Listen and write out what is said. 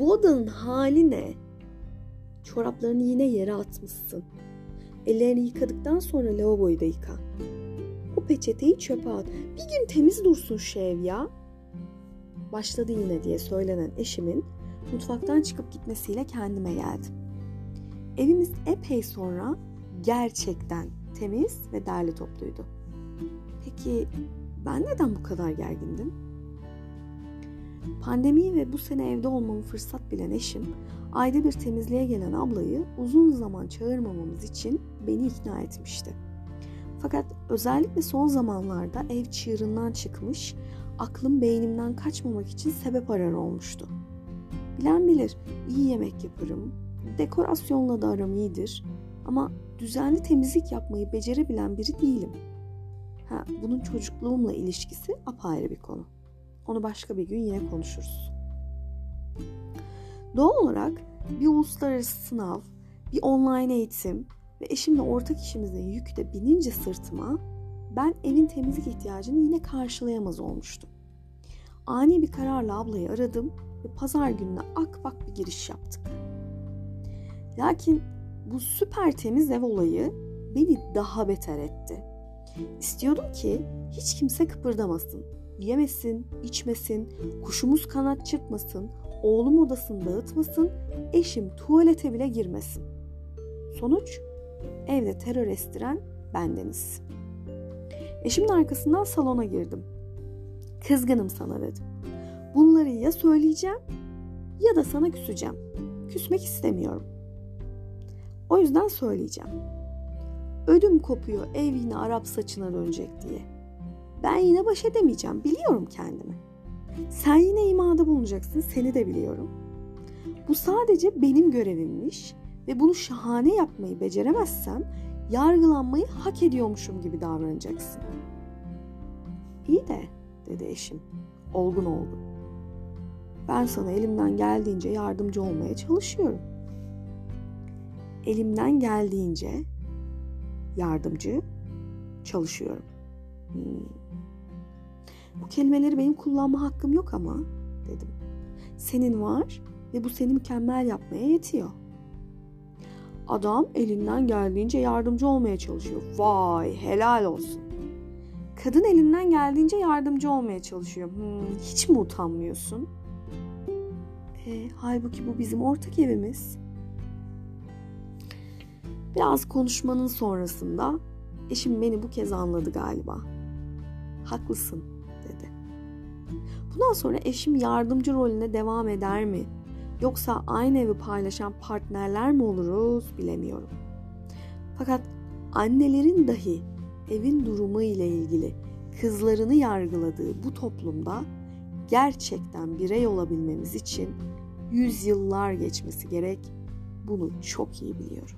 Aldığın hali ne? Çoraplarını yine yere atmışsın. Ellerini yıkadıktan sonra lavaboyu da yıka. O peçeteyi çöpe at. Bir gün temiz dursun şu ev ya. Başladı yine diye söylenen eşimin mutfaktan çıkıp gitmesiyle kendime geldim. Evimiz epey sonra gerçekten temiz ve derli topluydu. Peki ben neden bu kadar gergindim? Pandemiyi ve bu sene evde olmamı fırsat bilen eşim, ayda bir temizliğe gelen ablayı uzun zaman çağırmamamız için beni ikna etmişti. Fakat özellikle son zamanlarda ev çığırından çıkmış, aklım beynimden kaçmamak için sebep arar olmuştu. Bilen bilir, iyi yemek yaparım, dekorasyonla da aram iyidir ama düzenli temizlik yapmayı becerebilen biri değilim. Ha, bunun çocukluğumla ilişkisi apayrı bir konu. Onu başka bir gün yine konuşuruz. Doğal olarak bir uluslararası sınav, bir online eğitim ve eşimle ortak işimizin yükü de binince sırtıma ben evin temizlik ihtiyacını yine karşılayamaz olmuştum. Ani bir kararla ablayı aradım ve pazar gününe akbak bir giriş yaptık. Lakin bu süper temiz ev olayı beni daha beter etti. İstiyordum ki hiç kimse kıpırdamasın, yemesin, içmesin, kuşumuz kanat çırpmasın, oğlum odasını dağıtmasın, eşim tuvalete bile girmesin. Sonuç evde terör estiren bendeniz. Eşimin arkasından salona girdim. Kızgınım sana dedim. Bunları ya söyleyeceğim ya da sana küseceğim. Küsmek istemiyorum. O yüzden söyleyeceğim. Ödüm kopuyor ev yine Arap saçına dönecek diye. Ben yine baş edemeyeceğim. Biliyorum kendimi. Sen yine imada bulunacaksın. Seni de biliyorum. Bu sadece benim görevimmiş ve bunu şahane yapmayı beceremezsem yargılanmayı hak ediyormuşum gibi davranacaksın. İyi de dedi eşim olgun olgun. Ben sana elimden geldiğince yardımcı olmaya çalışıyorum. Elimden geldiğince yardımcı çalışıyorum. Bu kelimeleri benim kullanma hakkım yok ama dedim. Senin var ve bu seni mükemmel yapmaya yetiyor. Adam elinden geldiğince yardımcı olmaya çalışıyor. Vay helal olsun. Kadın elinden geldiğince yardımcı olmaya çalışıyor. Hmm, hiç mi utanmıyorsun? E, halbuki bu bizim ortak evimiz. Biraz konuşmanın sonrasında eşim beni bu kez anladı galiba. Haklısın dedi. Bundan sonra eşim yardımcı rolüne devam eder mi? Yoksa aynı evi paylaşan partnerler mi oluruz bilemiyorum. Fakat annelerin dahi evin durumu ile ilgili kızlarını yargıladığı bu toplumda gerçekten birey olabilmemiz için yüzyıllar geçmesi gerek. Bunu çok iyi biliyorum.